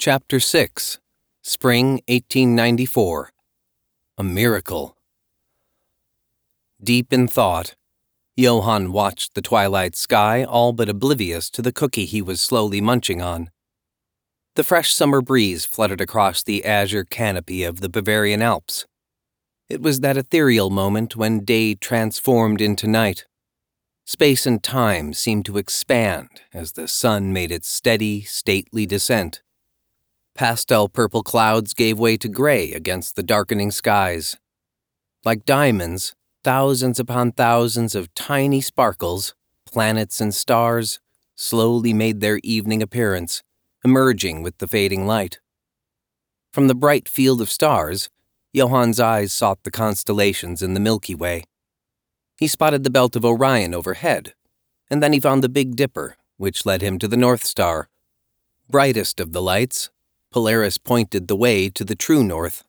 Chapter 6 Spring 1894 A Miracle. Deep in thought, Johann watched the twilight sky, all but oblivious to the cookie he was slowly munching on. The fresh summer breeze fluttered across the azure canopy of the Bavarian Alps. It was that ethereal moment when day transformed into night. Space and time seemed to expand as the sun made its steady, stately descent. Pastel purple clouds gave way to gray against the darkening skies. Like diamonds, thousands upon thousands of tiny sparkles, planets and stars, slowly made their evening appearance, emerging with the fading light. From the bright field of stars, Johann's eyes sought the constellations in the Milky Way. He spotted the belt of Orion overhead, and then he found the Big Dipper, which led him to the North Star. Brightest of the lights, Polaris pointed the way to the true north.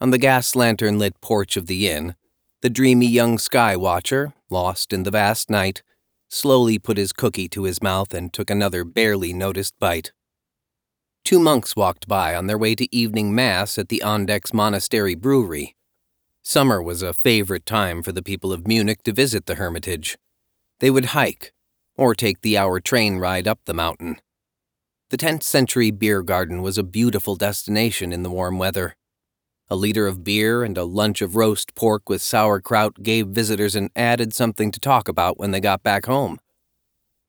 On the gas lantern lit porch of the inn, the dreamy young sky watcher, lost in the vast night, slowly put his cookie to his mouth and took another barely noticed bite. Two monks walked by on their way to evening mass at the Andechs Monastery Brewery. Summer was a favorite time for the people of Munich to visit the hermitage. They would hike, or take the hour train ride up the mountain. The 10th century beer garden was a beautiful destination in the warm weather. A liter of beer and a lunch of roast pork with sauerkraut gave visitors an added something to talk about when they got back home.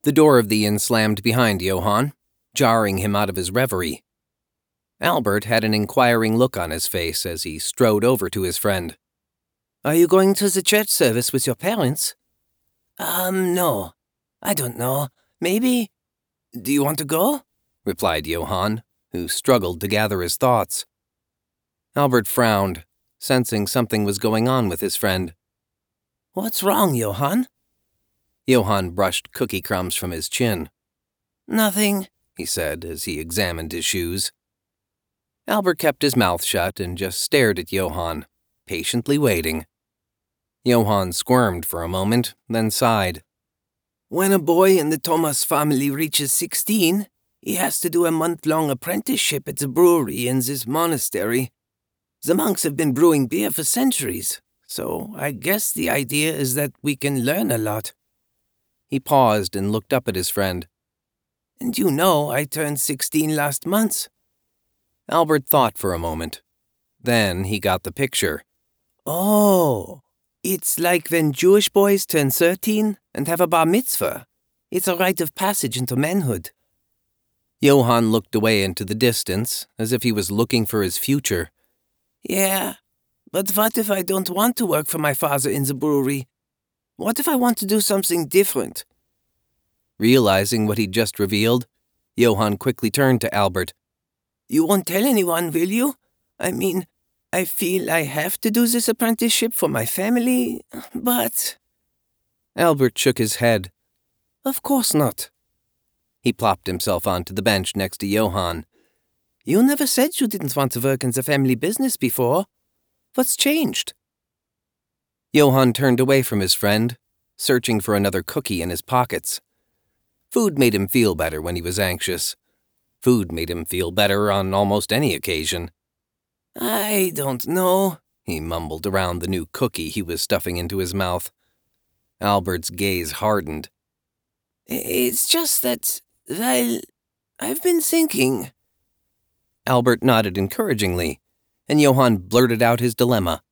The door of the inn slammed behind Johann, jarring him out of his reverie. Albert had an inquiring look on his face as he strode over to his friend. Are you going to the church service with your parents? Um, no. I don't know. Maybe. Do you want to go? Replied Johann, who struggled to gather his thoughts. Albert frowned, sensing something was going on with his friend. What's wrong, Johann? Johann brushed cookie crumbs from his chin. Nothing, he said as he examined his shoes. Albert kept his mouth shut and just stared at Johann, patiently waiting. Johann squirmed for a moment, then sighed. When a boy in the Thomas family reaches 16, he has to do a month long apprenticeship at the brewery in this monastery. The monks have been brewing beer for centuries, so I guess the idea is that we can learn a lot. He paused and looked up at his friend. And you know I turned 16 last month. Albert thought for a moment. Then he got the picture. Oh, it's like when Jewish boys turn 13 and have a bar mitzvah. It's a rite of passage into manhood. Johann looked away into the distance, as if he was looking for his future. Yeah, but what if I don't want to work for my father in the brewery? What if I want to do something different? Realizing what he'd just revealed, Johann quickly turned to Albert. You won't tell anyone, will you? I mean, I feel I have to do this apprenticeship for my family, but. Albert shook his head. Of course not. He plopped himself onto the bench next to Johann. You never said you didn't want to work in the family business before. What's changed? Johann turned away from his friend, searching for another cookie in his pockets. Food made him feel better when he was anxious. Food made him feel better on almost any occasion. I don't know, he mumbled around the new cookie he was stuffing into his mouth. Albert's gaze hardened. It's just that, well, I've been thinking. Albert nodded encouragingly, and Johann blurted out his dilemma.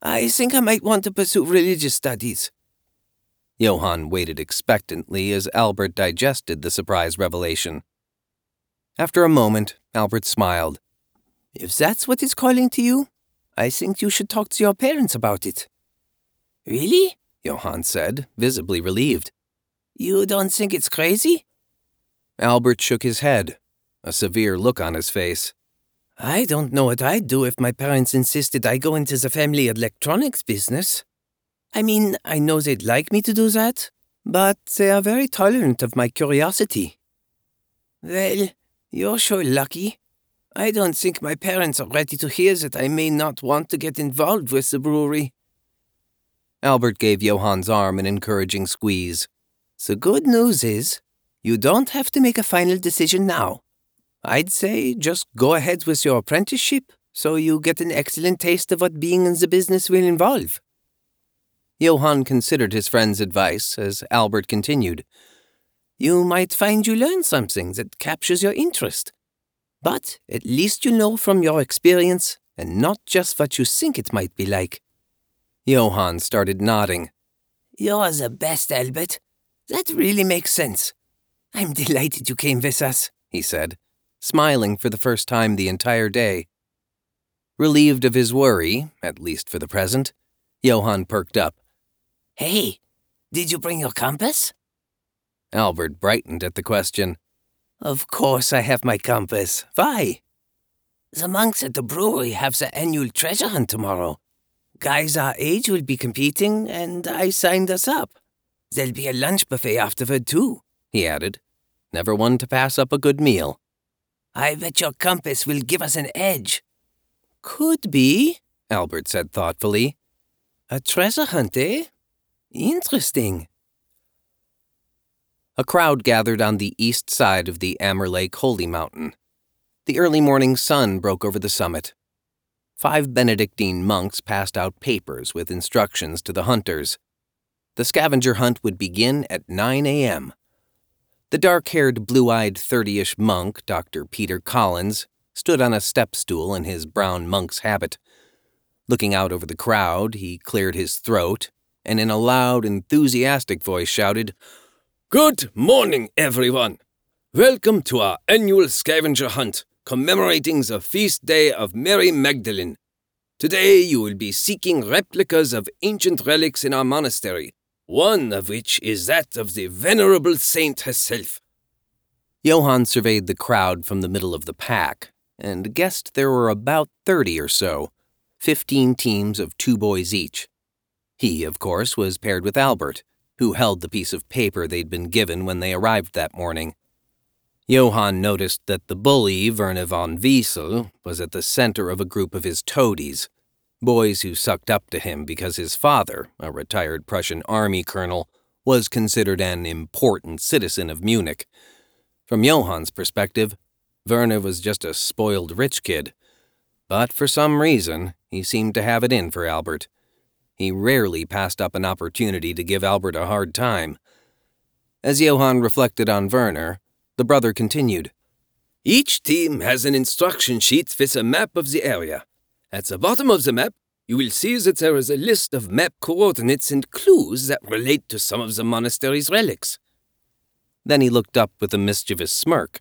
I think I might want to pursue religious studies. Johann waited expectantly as Albert digested the surprise revelation. After a moment, Albert smiled. If that's what is calling to you, I think you should talk to your parents about it. Really? Johann said, visibly relieved. You don't think it's crazy? Albert shook his head, a severe look on his face. I don't know what I'd do if my parents insisted I go into the family electronics business. I mean, I know they'd like me to do that, but they are very tolerant of my curiosity. Well, you're sure lucky. I don't think my parents are ready to hear that I may not want to get involved with the brewery. Albert gave Johann's arm an encouraging squeeze. The good news is, you don't have to make a final decision now. I'd say just go ahead with your apprenticeship so you get an excellent taste of what being in the business will involve. Johann considered his friend's advice as Albert continued. You might find you learn something that captures your interest. But at least you know from your experience and not just what you think it might be like. Johann started nodding. You're the best, Albert. That really makes sense. I'm delighted you came with us, he said, smiling for the first time the entire day. Relieved of his worry, at least for the present, Johann perked up. Hey, did you bring your compass? Albert brightened at the question. Of course I have my compass. Why? The monks at the brewery have the annual treasure hunt tomorrow. Guys our age will be competing, and I signed us up. There'll be a lunch buffet afterward, too, he added. Never one to pass up a good meal. I bet your compass will give us an edge. Could be, Albert said thoughtfully. A treasure hunt, eh? Interesting. A crowd gathered on the east side of the Ammer Lake Holy Mountain. The early morning sun broke over the summit. Five Benedictine monks passed out papers with instructions to the hunters. The scavenger hunt would begin at 9 a.m. The dark haired, blue eyed, 30 ish monk, Dr. Peter Collins, stood on a step stool in his brown monk's habit. Looking out over the crowd, he cleared his throat and in a loud, enthusiastic voice shouted, Good morning, everyone. Welcome to our annual scavenger hunt commemorating the feast day of Mary Magdalene. Today you will be seeking replicas of ancient relics in our monastery, one of which is that of the venerable saint herself. Johann surveyed the crowd from the middle of the pack and guessed there were about thirty or so, fifteen teams of two boys each. He, of course, was paired with Albert who held the piece of paper they'd been given when they arrived that morning. Johann noticed that the bully, Werner von Wiesel, was at the center of a group of his toadies, boys who sucked up to him because his father, a retired Prussian army colonel, was considered an important citizen of Munich. From Johann's perspective, Werner was just a spoiled rich kid. But for some reason, he seemed to have it in for Albert. He rarely passed up an opportunity to give Albert a hard time. As Johann reflected on Werner, the brother continued. Each team has an instruction sheet with a map of the area. At the bottom of the map, you will see that there is a list of map coordinates and clues that relate to some of the monastery's relics. Then he looked up with a mischievous smirk.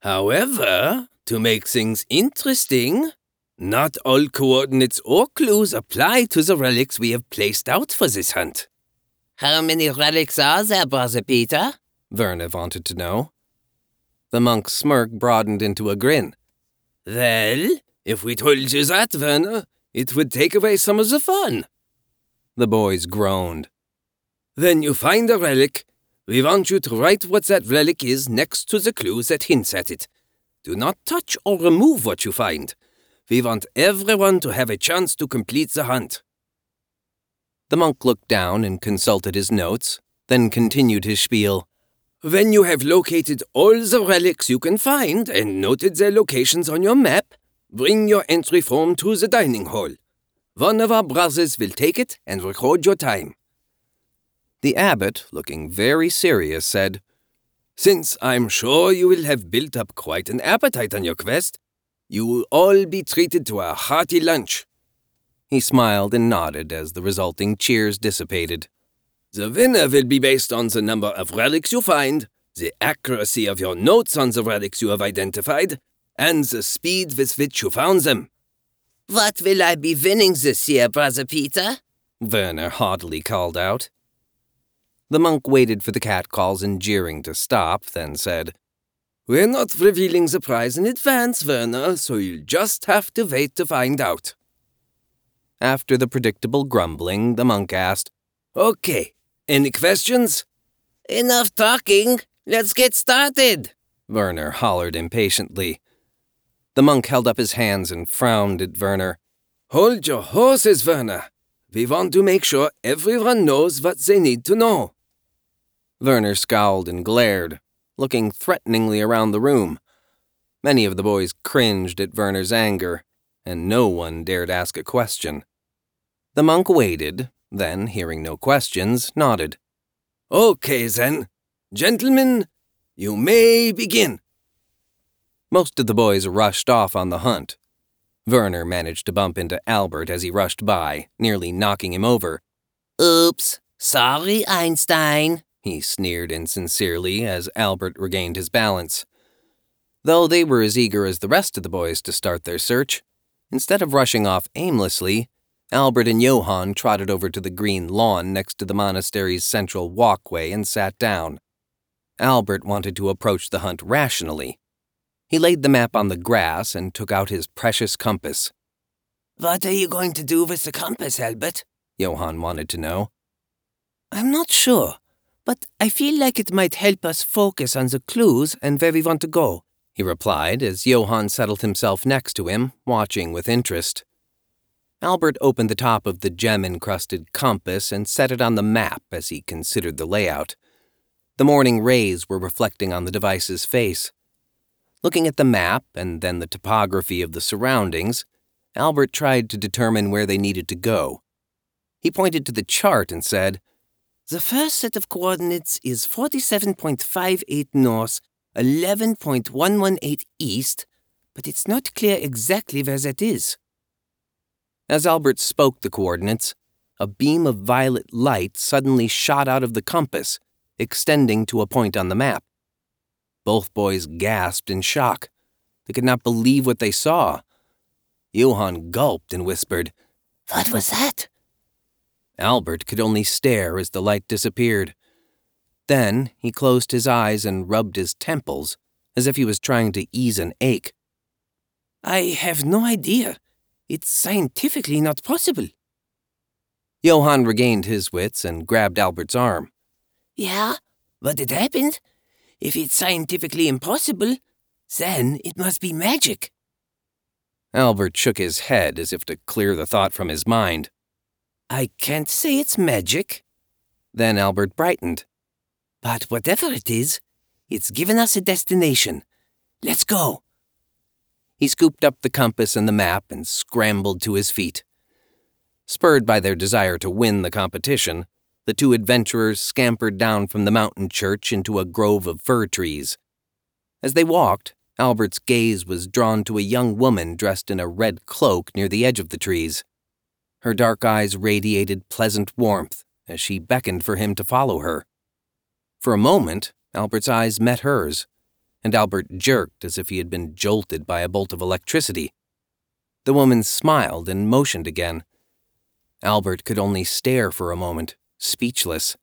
However, to make things interesting, not all coordinates or clues apply to the relics we have placed out for this hunt. How many relics are there, Brother Peter? Werner wanted to know. The monk's smirk broadened into a grin. Well, if we told you that, Werner, uh, it would take away some of the fun. The boys groaned. Then you find a relic. We want you to write what that relic is next to the clue that hints at it. Do not touch or remove what you find. We want everyone to have a chance to complete the hunt. The monk looked down and consulted his notes, then continued his spiel. When you have located all the relics you can find and noted their locations on your map, bring your entry form to the dining hall. One of our brothers will take it and record your time. The abbot, looking very serious, said, Since I'm sure you will have built up quite an appetite on your quest, you will all be treated to a hearty lunch. He smiled and nodded as the resulting cheers dissipated. The winner will be based on the number of relics you find, the accuracy of your notes on the relics you have identified, and the speed with which you found them. What will I be winning this year, Brother Peter? Werner haughtily called out. The monk waited for the catcalls and jeering to stop, then said, we're not revealing the prize in advance, Werner, so you'll just have to wait to find out. After the predictable grumbling, the monk asked, Okay, any questions? Enough talking. Let's get started, Werner hollered impatiently. The monk held up his hands and frowned at Werner. Hold your horses, Werner. We want to make sure everyone knows what they need to know. Werner scowled and glared, looking threateningly around the room. Many of the boys cringed at Werner's anger, and no one dared ask a question. The monk waited, then, hearing no questions, nodded. Okay, then. Gentlemen, you may begin. Most of the boys rushed off on the hunt. Werner managed to bump into Albert as he rushed by, nearly knocking him over. Oops, sorry, Einstein, he sneered insincerely as Albert regained his balance. Though they were as eager as the rest of the boys to start their search, instead of rushing off aimlessly, Albert and Johann trotted over to the green lawn next to the monastery's central walkway and sat down. Albert wanted to approach the hunt rationally. He laid the map on the grass and took out his precious compass. What are you going to do with the compass, Albert? Johann wanted to know. I'm not sure, but I feel like it might help us focus on the clues and where we want to go he replied as Johann settled himself next to him, watching with interest. Albert opened the top of the gem encrusted compass and set it on the map as he considered the layout. The morning rays were reflecting on the device's face. Looking at the map and then the topography of the surroundings, Albert tried to determine where they needed to go. He pointed to the chart and said, The first set of coordinates is 47.58 north 11.118 east, but it's not clear exactly where that is. As Albert spoke the coordinates, a beam of violet light suddenly shot out of the compass, extending to a point on the map. Both boys gasped in shock. They could not believe what they saw. Johann gulped and whispered, What was that? Albert could only stare as the light disappeared. Then he closed his eyes and rubbed his temples, as if he was trying to ease an ache. I have no idea. It's scientifically not possible. Johann regained his wits and grabbed Albert's arm. Yeah, but it happened. If it's scientifically impossible, then it must be magic. Albert shook his head as if to clear the thought from his mind. I can't say it's magic. Then Albert brightened. But whatever it is, it's given us a destination. Let's go. He scooped up the compass and the map and scrambled to his feet. Spurred by their desire to win the competition, the two adventurers scampered down from the mountain church into a grove of fir trees. As they walked, Albert's gaze was drawn to a young woman dressed in a red cloak near the edge of the trees. Her dark eyes radiated pleasant warmth as she beckoned for him to follow her. For a moment, Albert's eyes met hers, and Albert jerked as if he had been jolted by a bolt of electricity. The woman smiled and motioned again. Albert could only stare for a moment, speechless.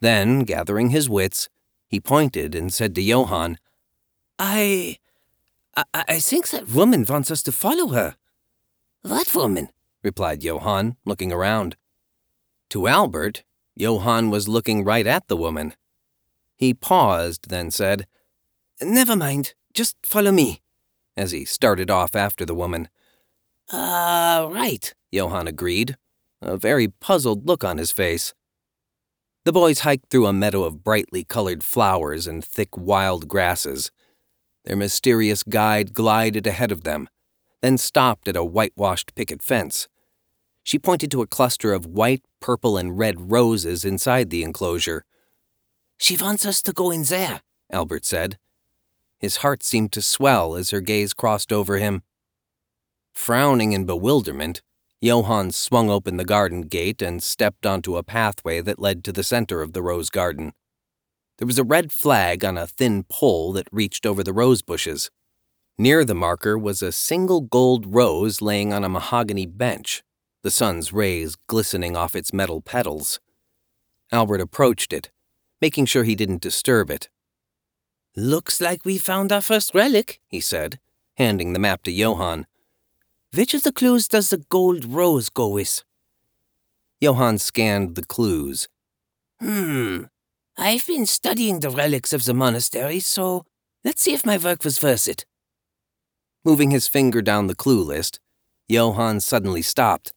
Then, gathering his wits, he pointed and said to Johann, I. I, I think that woman wants us to follow her. What woman? replied Johann, looking around. To Albert, Johann was looking right at the woman. He paused, then said, Never mind, just follow me, as he started off after the woman. Ah, uh, right, Johann agreed, a very puzzled look on his face. The boys hiked through a meadow of brightly colored flowers and thick wild grasses. Their mysterious guide glided ahead of them, then stopped at a whitewashed picket fence. She pointed to a cluster of white, purple, and red roses inside the enclosure. She wants us to go in there, Albert said. His heart seemed to swell as her gaze crossed over him. Frowning in bewilderment, Johann swung open the garden gate and stepped onto a pathway that led to the center of the rose garden. There was a red flag on a thin pole that reached over the rose bushes. Near the marker was a single gold rose laying on a mahogany bench, the sun's rays glistening off its metal petals. Albert approached it, making sure he didn't disturb it. Looks like we found our first relic, he said, handing the map to Johann. Which of the clues does the gold rose go with? Johann scanned the clues. Hmm. I've been studying the relics of the monastery, so let's see if my work was worth it. Moving his finger down the clue list, Johann suddenly stopped.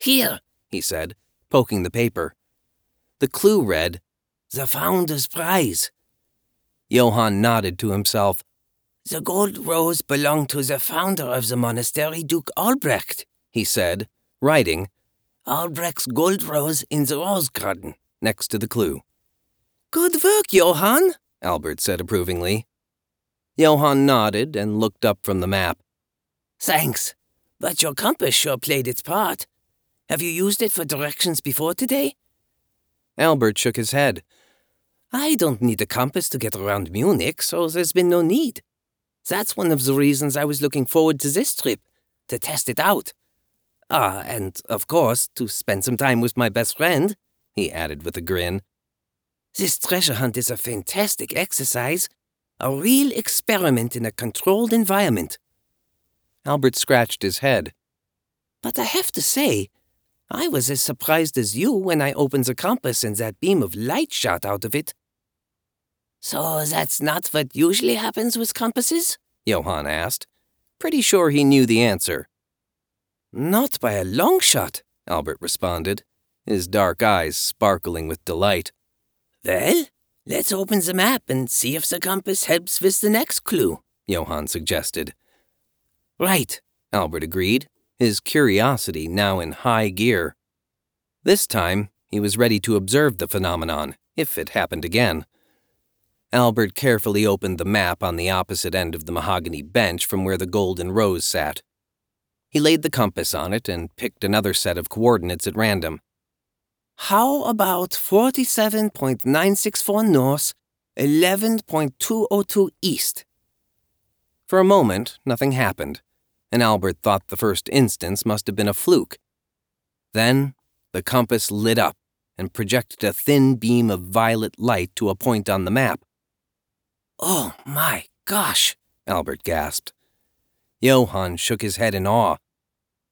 Here, he said, poking the paper. The clue read, the Founder's Prize. Johann nodded to himself. The gold rose belonged to the founder of the monastery, Duke Albrecht, he said, writing Albrecht's gold rose in the rose garden. next to the clue. Good work, Johann, Albert said approvingly. Johann nodded and looked up from the map. Thanks, but your compass sure played its part. Have you used it for directions before today? Albert shook his head. I don't need a compass to get around Munich, so there's been no need. That's one of the reasons I was looking forward to this trip, to test it out. Ah, and of course, to spend some time with my best friend, he added with a grin. This treasure hunt is a fantastic exercise, a real experiment in a controlled environment. Albert scratched his head. But I have to say, I was as surprised as you when I opened the compass and that beam of light shot out of it. So that's not what usually happens with compasses? Johann asked, pretty sure he knew the answer. Not by a long shot, Albert responded, his dark eyes sparkling with delight. Well, let's open the map and see if the compass helps with the next clue, Johann suggested. Right, Albert agreed, his curiosity now in high gear. This time, he was ready to observe the phenomenon, if it happened again. Albert carefully opened the map on the opposite end of the mahogany bench from where the golden rose sat. He laid the compass on it and picked another set of coordinates at random. How about 47.964 north, 11.202 east? For a moment, nothing happened, and Albert thought the first instance must have been a fluke. Then, the compass lit up and projected a thin beam of violet light to a point on the map. Oh my gosh, Albert gasped. Johann shook his head in awe.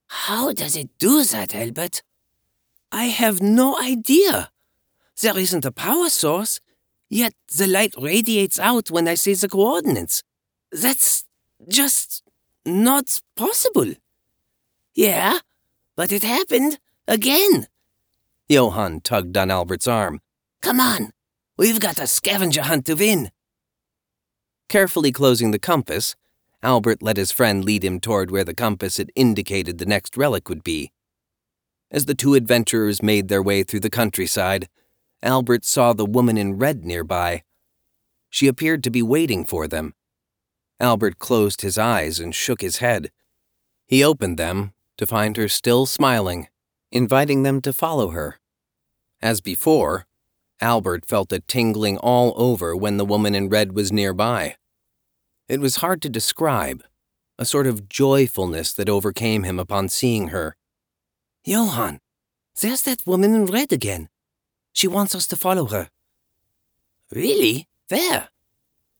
How does it do that, Albert? I have no idea. There isn't a power source, yet the light radiates out when I say the coordinates. That's just not possible. Yeah, but it happened again. Johann tugged on Albert's arm. Come on, we've got a scavenger hunt to win. Carefully closing the compass, Albert let his friend lead him toward where the compass had indicated the next relic would be. As the two adventurers made their way through the countryside, Albert saw the woman in red nearby. She appeared to be waiting for them. Albert closed his eyes and shook his head. He opened them to find her still smiling, inviting them to follow her. As before, Albert felt a tingling all over when the woman in red was nearby. It was hard to describe, a sort of joyfulness that overcame him upon seeing her. Johann, there's that woman in red again. She wants us to follow her. Really? Where?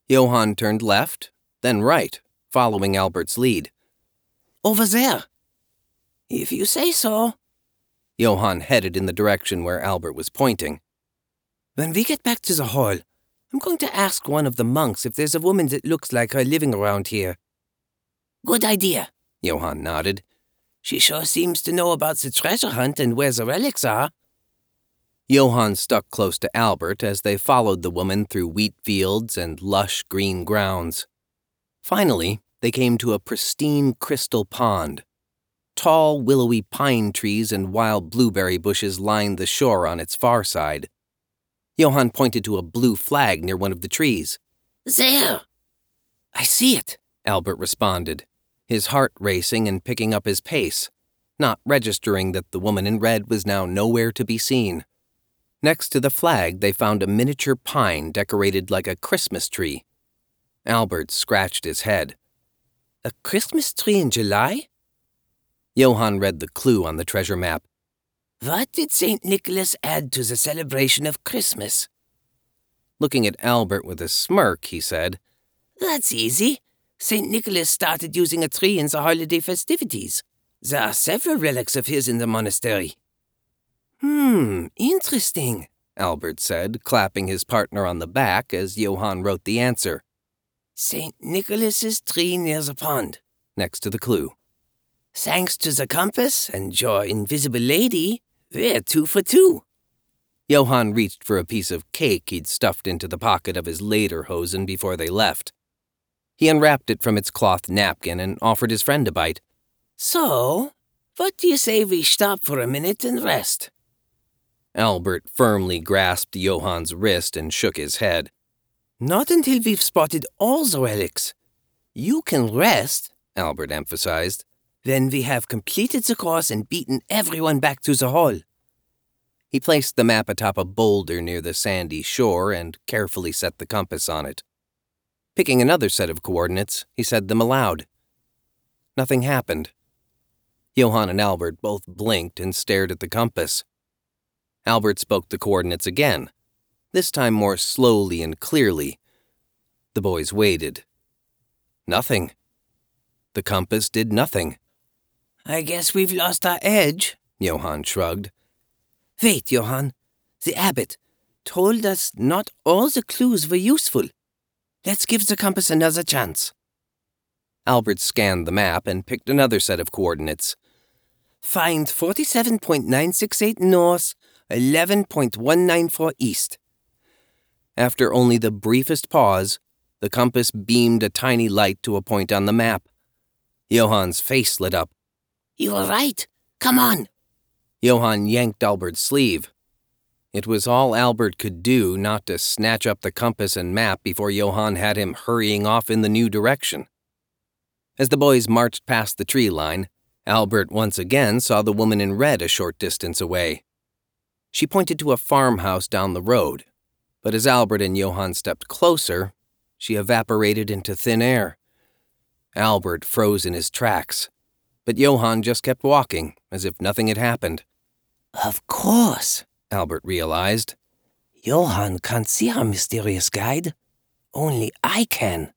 Johann turned left, then right, following Albert's lead. Over there. If you say so. Johann headed in the direction where Albert was pointing. When we get back to the hall, I'm going to ask one of the monks if there's a woman that looks like her living around here. Good idea. Johann nodded. She sure seems to know about the treasure hunt and where the relics are. Johann stuck close to Albert as they followed the woman through wheat fields and lush green grounds. Finally, they came to a pristine crystal pond. Tall, willowy pine trees and wild blueberry bushes lined the shore on its far side. Johann pointed to a blue flag near one of the trees. There! I see it, Albert responded, his heart racing and picking up his pace, not registering that the woman in red was now nowhere to be seen. Next to the flag, they found a miniature pine decorated like a Christmas tree. Albert scratched his head. A Christmas tree in July? Johann read the clue on the treasure map. What did St. Nicholas add to the celebration of Christmas? Looking at Albert with a smirk, he said, That's easy. St. Nicholas started using a tree in the holiday festivities. There are several relics of his in the monastery. Hmm, interesting, Albert said, clapping his partner on the back as Johann wrote the answer. St. Nicholas's tree near the pond. Next to the clue. Thanks to the compass and your invisible lady, we're two for two. Johann reached for a piece of cake he'd stuffed into the pocket of his lederhosen before they left. He unwrapped it from its cloth napkin and offered his friend a bite. So, what do you say we stop for a minute and rest? Albert firmly grasped Johann's wrist and shook his head. Not until we've spotted all the relics. You can rest, Albert emphasized. Then we have completed the course and beaten everyone back to the hall. He placed the map atop a boulder near the sandy shore and carefully set the compass on it. Picking another set of coordinates, he said them aloud. Nothing happened. Johann and Albert both blinked and stared at the compass. Albert spoke the coordinates again, this time more slowly and clearly. The boys waited. Nothing. The compass did nothing. I guess we've lost our edge, Johann shrugged. Wait, Johann. The abbot told us not all the clues were useful. Let's give the compass another chance. Albert scanned the map and picked another set of coordinates. Find 47.968 north, 11.194 east. After only the briefest pause, the compass beamed a tiny light to a point on the map. Johann's face lit up. You were right. Come on. Johann yanked Albert's sleeve. It was all Albert could do not to snatch up the compass and map before Johann had him hurrying off in the new direction. As the boys marched past the tree line, Albert once again saw the woman in red a short distance away. She pointed to a farmhouse down the road, but as Albert and Johann stepped closer, she evaporated into thin air. Albert froze in his tracks, but Johann just kept walking as if nothing had happened. Of course, Albert realized. Johann can't see our mysterious guide. Only I can.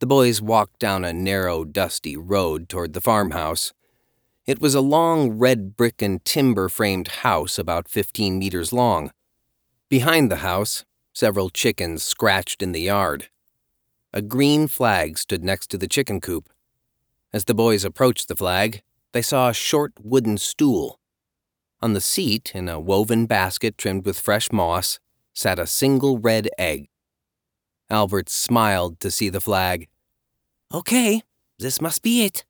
The boys walked down a narrow, dusty road toward the farmhouse. It was a long, red brick and timber framed house about 15 meters long. Behind the house, several chickens scratched in the yard. A green flag stood next to the chicken coop. As the boys approached the flag, they saw a short wooden stool. On the seat, in a woven basket trimmed with fresh moss, sat a single red egg. Albert smiled to see the flag. Okay, this must be it.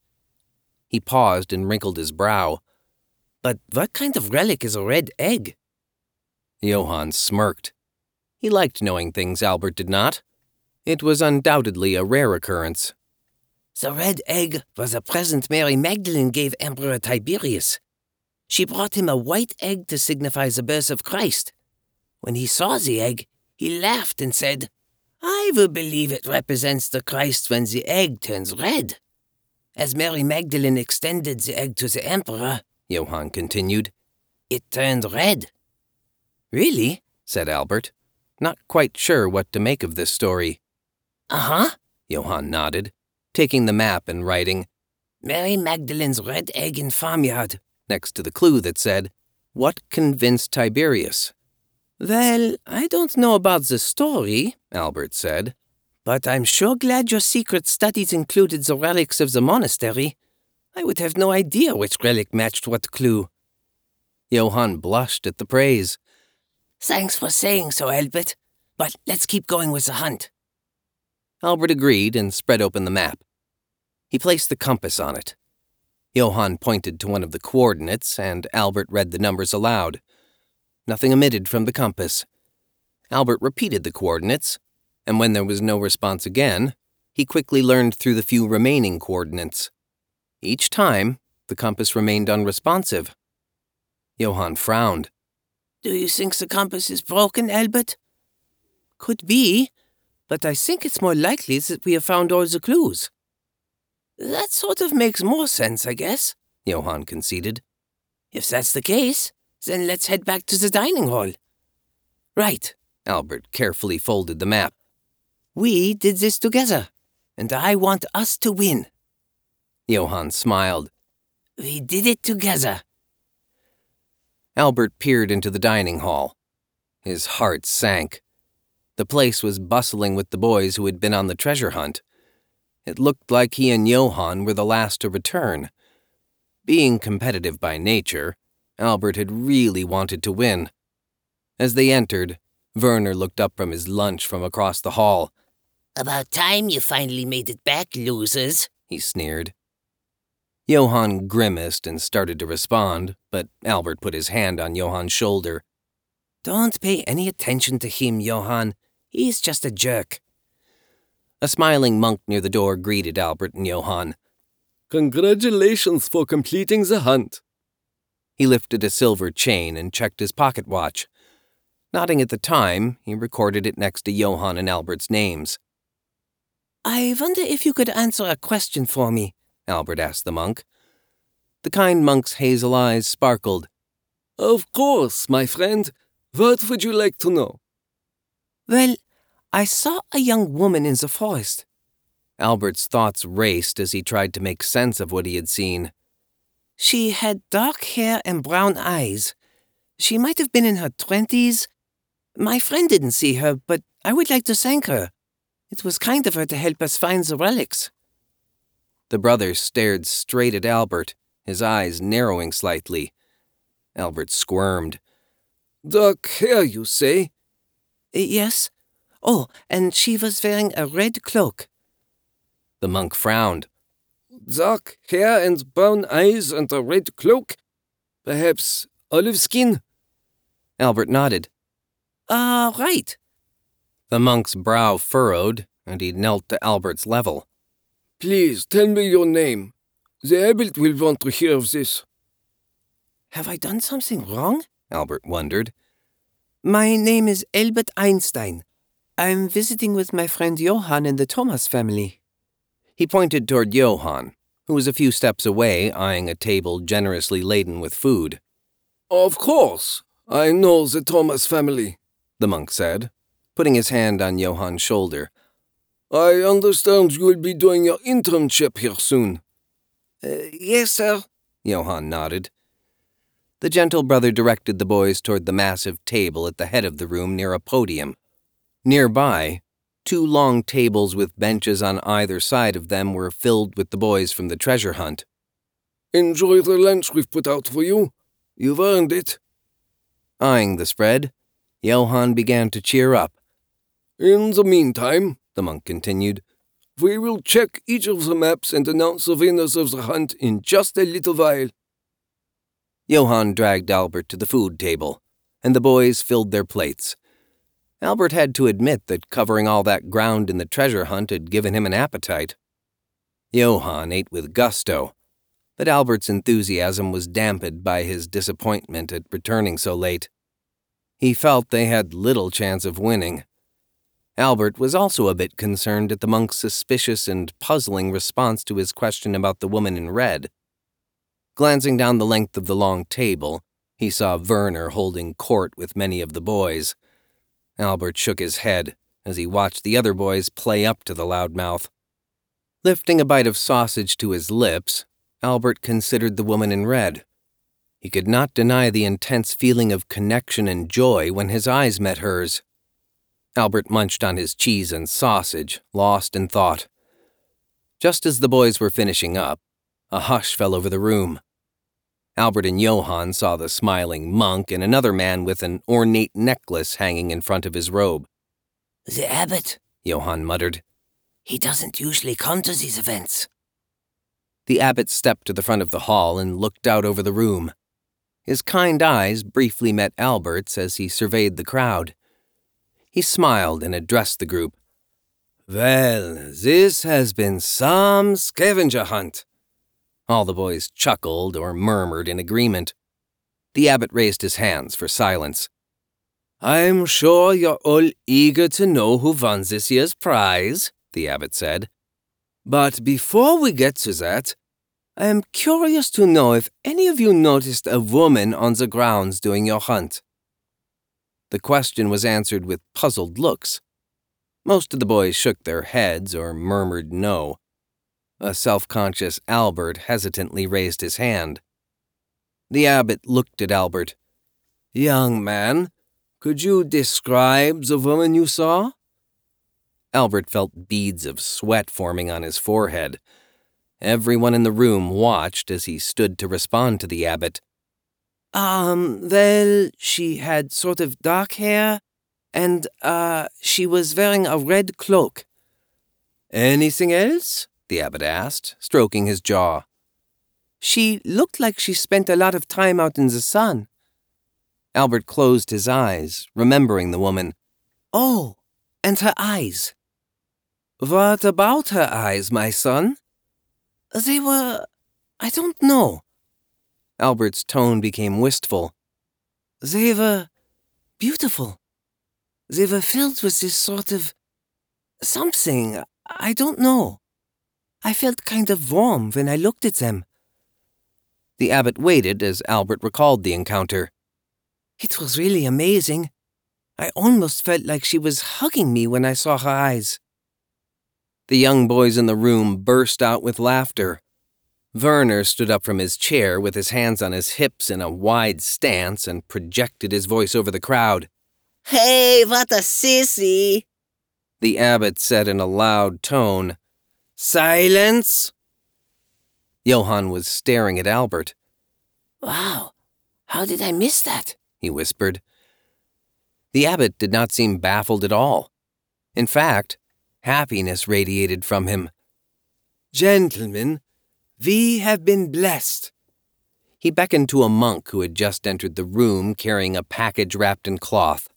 He paused and wrinkled his brow. But what kind of relic is a red egg? Johann smirked. He liked knowing things Albert did not. It was undoubtedly a rare occurrence. The red egg was a present Mary Magdalene gave Emperor Tiberius. She brought him a white egg to signify the birth of Christ. When he saw the egg, he laughed and said, I will believe it represents the Christ when the egg turns red. As Mary Magdalene extended the egg to the emperor, Johann continued, it turned red. Really? said Albert, not quite sure what to make of this story. Uh huh, Johann nodded, taking the map and writing, Mary Magdalene's red egg in farmyard, next to the clue that said, What convinced Tiberius? Well, I don't know about the story, Albert said, but I'm sure glad your secret studies included the relics of the monastery. I would have no idea which relic matched what clue. Johann blushed at the praise. Thanks for saying so, Albert, but let's keep going with the hunt. Albert agreed and spread open the map. He placed the compass on it. Johann pointed to one of the coordinates, and Albert read the numbers aloud. Nothing emitted from the compass. Albert repeated the coordinates, and when there was no response again, he quickly learned through the few remaining coordinates. Each time, the compass remained unresponsive. Johann frowned. Do you think the compass is broken, Albert? Could be, but I think it's more likely that we have found all the clues. That sort of makes more sense, I guess, Johann conceded. If that's the case, then let's head back to the dining hall. Right, Albert carefully folded the map. We did this together, and I want us to win. Johann smiled. We did it together. Albert peered into the dining hall. His heart sank. The place was bustling with the boys who had been on the treasure hunt. It looked like he and Johann were the last to return. Being competitive by nature, Albert had really wanted to win. As they entered, Werner looked up from his lunch from across the hall. About time you finally made it back, losers, he sneered. Johann grimaced and started to respond, but Albert put his hand on Johann's shoulder. Don't pay any attention to him, Johann. He's just a jerk. A smiling monk near the door greeted Albert and Johann. Congratulations for completing the hunt. He lifted a silver chain and checked his pocket watch. Nodding at the time, he recorded it next to Johann and Albert's names. I wonder if you could answer a question for me, Albert asked the monk. The kind monk's hazel eyes sparkled. Of course, my friend. What would you like to know? Well, I saw a young woman in the forest. Albert's thoughts raced as he tried to make sense of what he had seen. She had dark hair and brown eyes. She might have been in her twenties. My friend didn't see her, but I would like to thank her. It was kind of her to help us find the relics. The brother stared straight at Albert, his eyes narrowing slightly. Albert squirmed. Dark hair, you say? Yes. Oh, and she was wearing a red cloak. The monk frowned. Dark hair and brown eyes and a red cloak? Perhaps olive skin? Albert nodded. Ah, uh, right. The monk's brow furrowed, and he knelt to Albert's level. Please tell me your name. The abbot will want to hear of this. Have I done something wrong? Albert wondered. My name is Albert Einstein. I'm visiting with my friend Johann and the Thomas family. He pointed toward Johann, who was a few steps away, eyeing a table generously laden with food. Of course. I know the Thomas family, the monk said, putting his hand on Johann's shoulder. I understand you will be doing your internship here soon. Uh, yes, sir, Johann nodded. The gentle brother directed the boys toward the massive table at the head of the room near a podium. Nearby, two long tables with benches on either side of them were filled with the boys from the treasure hunt. Enjoy the lunch we've put out for you. You've earned it. Eyeing the spread, Johann began to cheer up. In the meantime, the monk continued, we will check each of the maps and announce the winners of the hunt in just a little while. Johann dragged Albert to the food table, and the boys filled their plates. Albert had to admit that covering all that ground in the treasure hunt had given him an appetite. Johann ate with gusto, but Albert's enthusiasm was dampened by his disappointment at returning so late. He felt they had little chance of winning. Albert was also a bit concerned at the monk's suspicious and puzzling response to his question about the woman in red. Glancing down the length of the long table, he saw Werner holding court with many of the boys. Albert shook his head as he watched the other boys play up to the loudmouth. Lifting a bite of sausage to his lips, Albert considered the woman in red. He could not deny the intense feeling of connection and joy when his eyes met hers. Albert munched on his cheese and sausage, lost in thought. Just as the boys were finishing up, a hush fell over the room. Albert and Johann saw the smiling monk and another man with an ornate necklace hanging in front of his robe. The abbot, Johann muttered. He doesn't usually come to these events. The abbot stepped to the front of the hall and looked out over the room. His kind eyes briefly met Albert's as he surveyed the crowd. He smiled and addressed the group. Well, this has been some scavenger hunt. All the boys chuckled or murmured in agreement. The abbot raised his hands for silence. I'm sure you're all eager to know who won this year's prize, the abbot said. But before we get to that, I am curious to know if any of you noticed a woman on the grounds during your hunt. The question was answered with puzzled looks. Most of the boys shook their heads or murmured no. A self conscious Albert hesitantly raised his hand. The abbot looked at Albert. Young man, could you describe the woman you saw? Albert felt beads of sweat forming on his forehead. Everyone in the room watched as he stood to respond to the abbot. Um, well, she had sort of dark hair, and, uh, she was wearing a red cloak. Anything else? The abbot asked, stroking his jaw. She looked like she spent a lot of time out in the sun. Albert closed his eyes, remembering the woman. Oh, and her eyes. What about her eyes, my son? They were. I don't know. Albert's tone became wistful. They were beautiful. They were filled with this sort of something. I don't know. I felt kind of warm when I looked at them. The abbot waited as Albert recalled the encounter. It was really amazing. I almost felt like she was hugging me when I saw her eyes. The young boys in the room burst out with laughter. Werner stood up from his chair with his hands on his hips in a wide stance and projected his voice over the crowd. Hey, what a sissy! The abbot said in a loud tone. Silence! Johann was staring at Albert. Wow, how did I miss that? he whispered. The abbot did not seem baffled at all. In fact, happiness radiated from him. Gentlemen, we have been blessed. He beckoned to a monk who had just entered the room carrying a package wrapped in cloth.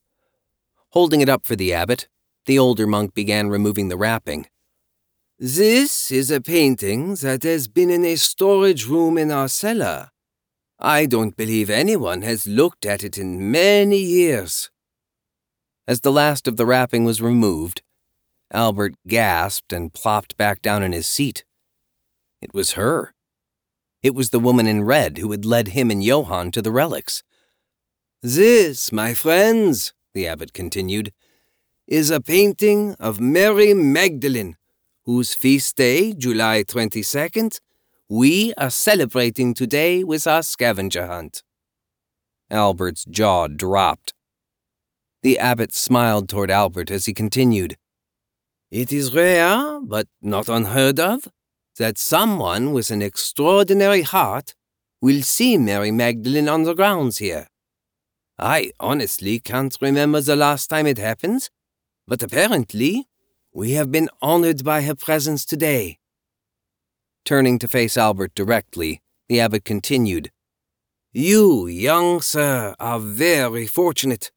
Holding it up for the abbot, the older monk began removing the wrapping. This is a painting that has been in a storage room in our cellar. I don't believe anyone has looked at it in many years. As the last of the wrapping was removed, Albert gasped and plopped back down in his seat. It was her. It was the woman in red who had led him and Johann to the relics. This, my friends, the abbot continued, is a painting of Mary Magdalene, whose feast day, July 22nd, we are celebrating today with our scavenger hunt. Albert's jaw dropped. The abbot smiled toward Albert as he continued. It is rare, but not unheard of, that someone with an extraordinary heart will see Mary Magdalene on the grounds here. I honestly can't remember the last time it happened, but apparently we have been honored by her presence today. Turning to face Albert directly, the abbot continued, You, young sir, are very fortunate.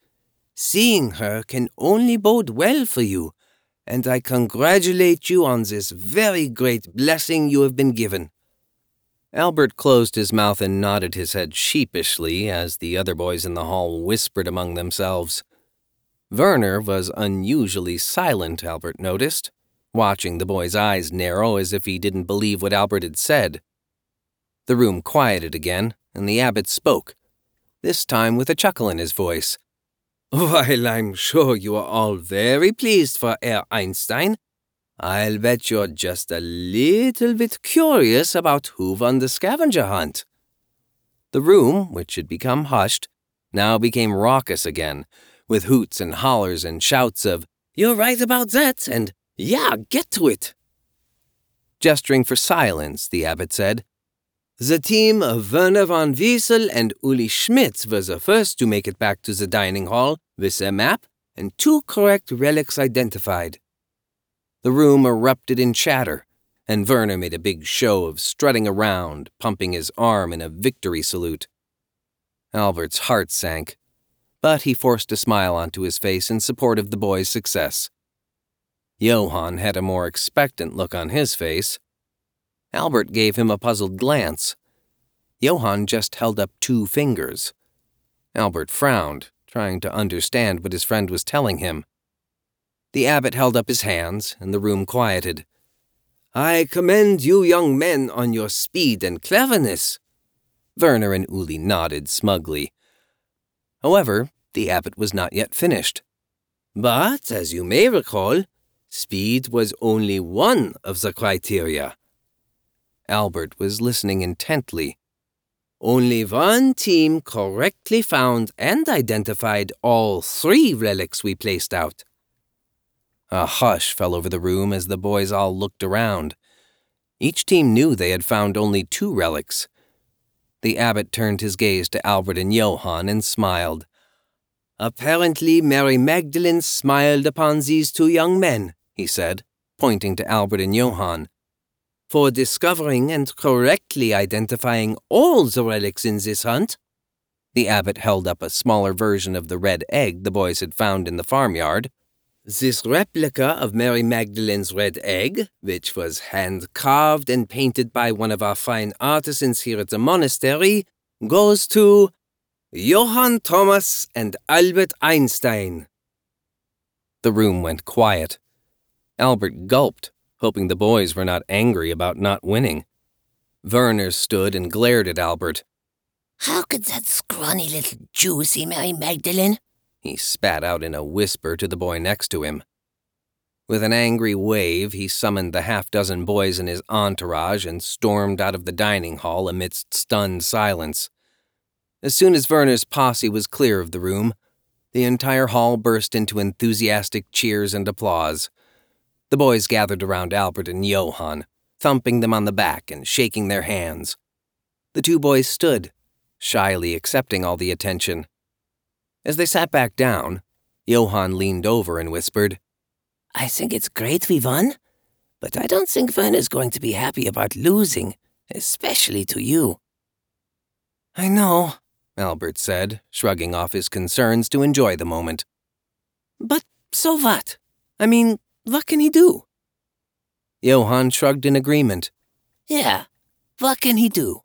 Seeing her can only bode well for you, and I congratulate you on this very great blessing you have been given. Albert closed his mouth and nodded his head sheepishly as the other boys in the hall whispered among themselves. Werner was unusually silent, Albert noticed watching the boy's eyes narrow as if he didn't believe what Albert had said. The room quieted again, and the abbot spoke, this time with a chuckle in his voice. While I'm sure you are all very pleased for Herr Einstein, I'll bet you're just a little bit curious about who won the scavenger hunt. The room, which had become hushed, now became raucous again, with hoots and hollers and shouts of, You're right about that, and yeah, get to it. Gesturing for silence, the abbot said, The team of Werner von Wiesel and Uli Schmitz were the first to make it back to the dining hall with their map and two correct relics identified. The room erupted in chatter, and Werner made a big show of strutting around, pumping his arm in a victory salute. Albert's heart sank, but he forced a smile onto his face in support of the boy's success. Johann had a more expectant look on his face. Albert gave him a puzzled glance. Johann just held up two fingers. Albert frowned, trying to understand what his friend was telling him. The abbot held up his hands, and the room quieted. I commend you young men on your speed and cleverness. Werner and Uli nodded smugly. However, the abbot was not yet finished. But, as you may recall, Speed was only one of the criteria. Albert was listening intently. Only one team correctly found and identified all three relics we placed out. A hush fell over the room as the boys all looked around. Each team knew they had found only two relics. The abbot turned his gaze to Albert and Johann and smiled. Apparently, Mary Magdalene smiled upon these two young men he said, pointing to Albert and Johann. For discovering and correctly identifying all the relics in this hunt. The abbot held up a smaller version of the red egg the boys had found in the farmyard. This replica of Mary Magdalene's red egg, which was hand carved and painted by one of our fine artisans here at the monastery, goes to Johann Thomas and Albert Einstein. The room went quiet. Albert gulped, hoping the boys were not angry about not winning. Werner stood and glared at Albert. How could that scrawny little Jew see Mary Magdalene? He spat out in a whisper to the boy next to him. With an angry wave, he summoned the half dozen boys in his entourage and stormed out of the dining hall amidst stunned silence. As soon as Werner's posse was clear of the room, the entire hall burst into enthusiastic cheers and applause. The boys gathered around Albert and Johann, thumping them on the back and shaking their hands. The two boys stood, shyly accepting all the attention. As they sat back down, Johann leaned over and whispered, I think it's great we won, but I don't think Werner's going to be happy about losing, especially to you. I know, Albert said, shrugging off his concerns to enjoy the moment. But so what? I mean, what can he do? Johann shrugged in agreement. Yeah, what can he do?